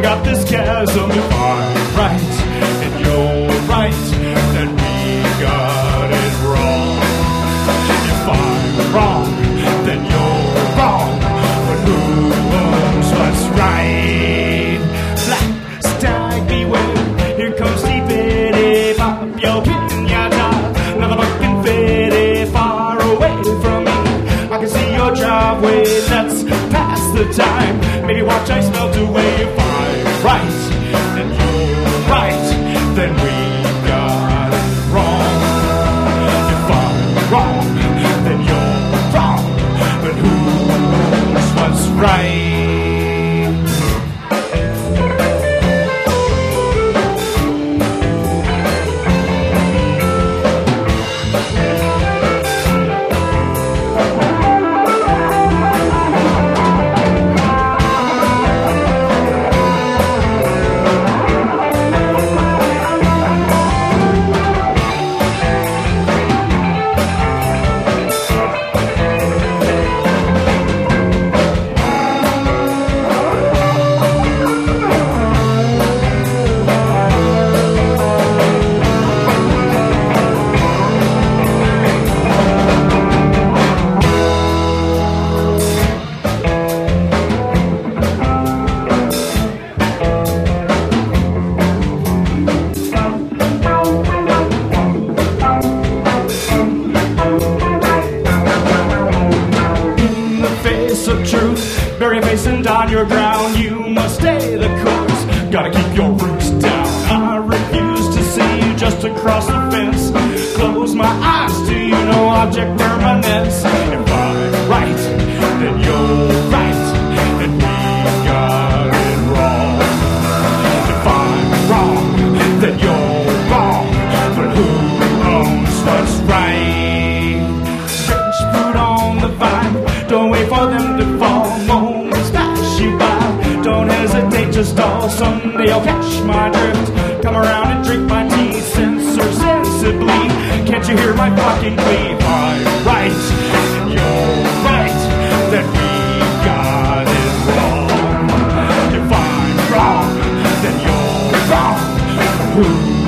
We got this chasm. You're right, then we got it wrong. If I'm wrong, then you're wrong. But who owns what's right? Black stag beware. Here comes Stevie Pop, yo pinata. Another fucking fitty far away from me. I can see your driveway, let's pass the time. Maybe watch I melt away. If I'm right, Bury facing down your ground. You must stay the course. Gotta keep your roots down. I refuse to see you just across the fence. Close my eyes to you, no object permanence. To stall. Someday you'll catch my drift. Come around and drink my tea. Censor sensibly. Can't you hear my fucking plea? I'm right, you're right. Then we got it wrong. If I'm wrong, then you're wrong. Who